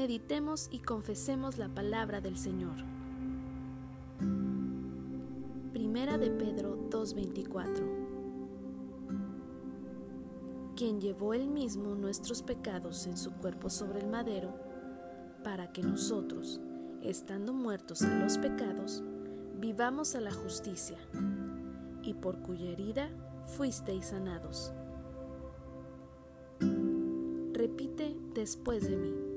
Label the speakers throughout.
Speaker 1: Meditemos y confesemos la palabra del Señor. Primera de Pedro 2:24 Quien llevó él mismo nuestros pecados en su cuerpo sobre el madero, para que nosotros, estando muertos a los pecados, vivamos a la justicia, y por cuya herida fuisteis sanados. Repite después de mí.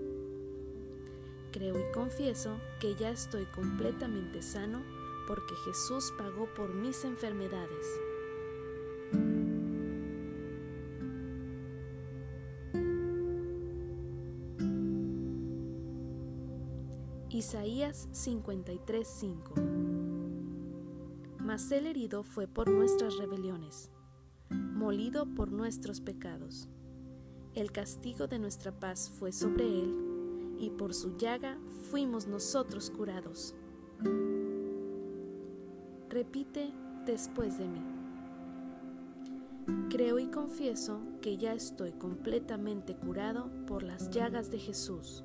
Speaker 1: Creo y confieso que ya estoy completamente sano porque Jesús pagó por mis enfermedades. Isaías 53:5 Mas el herido fue por nuestras rebeliones, molido por nuestros pecados. El castigo de nuestra paz fue sobre él, y por su llaga fuimos nosotros curados. Repite después de mí. Creo y confieso que ya estoy completamente curado por las llagas de Jesús.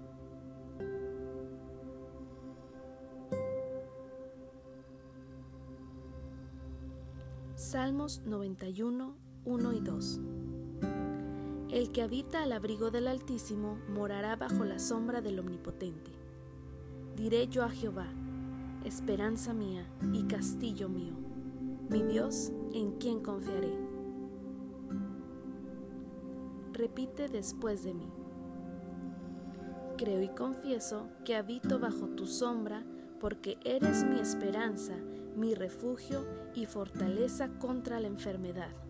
Speaker 1: Salmos 91, 1 y 2. El que habita al abrigo del Altísimo morará bajo la sombra del Omnipotente. Diré yo a Jehová, esperanza mía y castillo mío, mi Dios en quien confiaré. Repite después de mí. Creo y confieso que habito bajo tu sombra porque eres mi esperanza, mi refugio y fortaleza contra la enfermedad.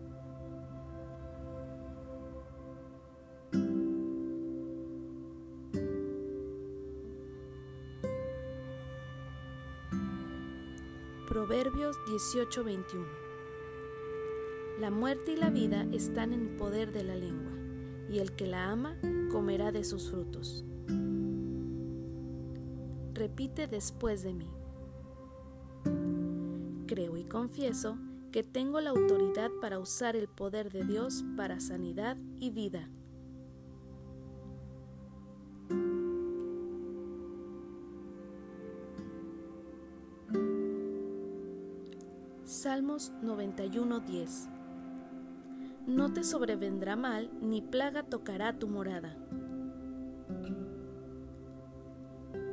Speaker 1: Proverbios 18:21 La muerte y la vida están en poder de la lengua, y el que la ama comerá de sus frutos. Repite después de mí. Creo y confieso que tengo la autoridad para usar el poder de Dios para sanidad y vida. Salmos 91:10 No te sobrevendrá mal, ni plaga tocará tu morada.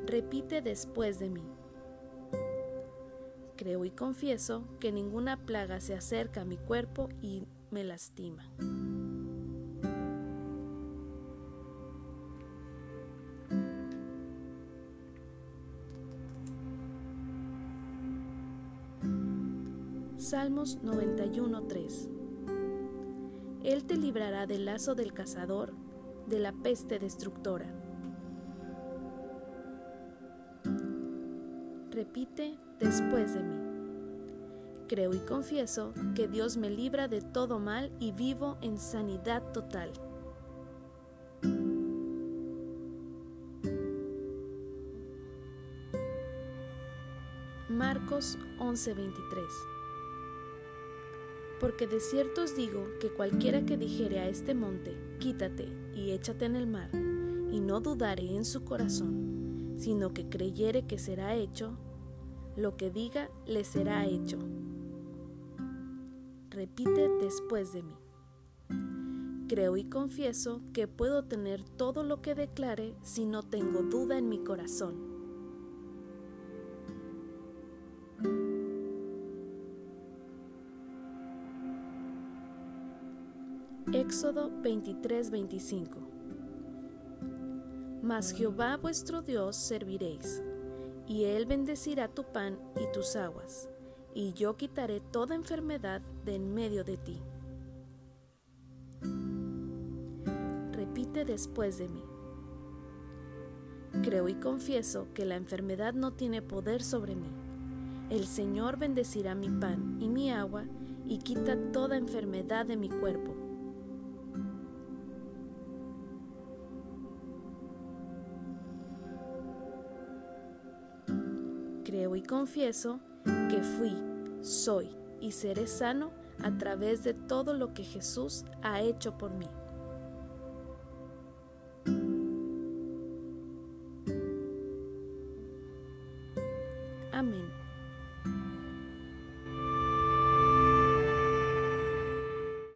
Speaker 1: Repite después de mí. Creo y confieso que ninguna plaga se acerca a mi cuerpo y me lastima. Salmos 91.3 Él te librará del lazo del cazador, de la peste destructora. Repite después de mí. Creo y confieso que Dios me libra de todo mal y vivo en sanidad total. Marcos 11:23 porque de cierto os digo que cualquiera que dijere a este monte, quítate y échate en el mar, y no dudare en su corazón, sino que creyere que será hecho, lo que diga le será hecho. Repite después de mí. Creo y confieso que puedo tener todo lo que declare si no tengo duda en mi corazón. Éxodo 23:25 Mas Jehová vuestro Dios serviréis, y Él bendecirá tu pan y tus aguas, y yo quitaré toda enfermedad de en medio de ti. Repite después de mí. Creo y confieso que la enfermedad no tiene poder sobre mí. El Señor bendecirá mi pan y mi agua y quita toda enfermedad de mi cuerpo Creo y confieso que fui, soy y seré sano a través de todo lo que Jesús ha hecho por mí.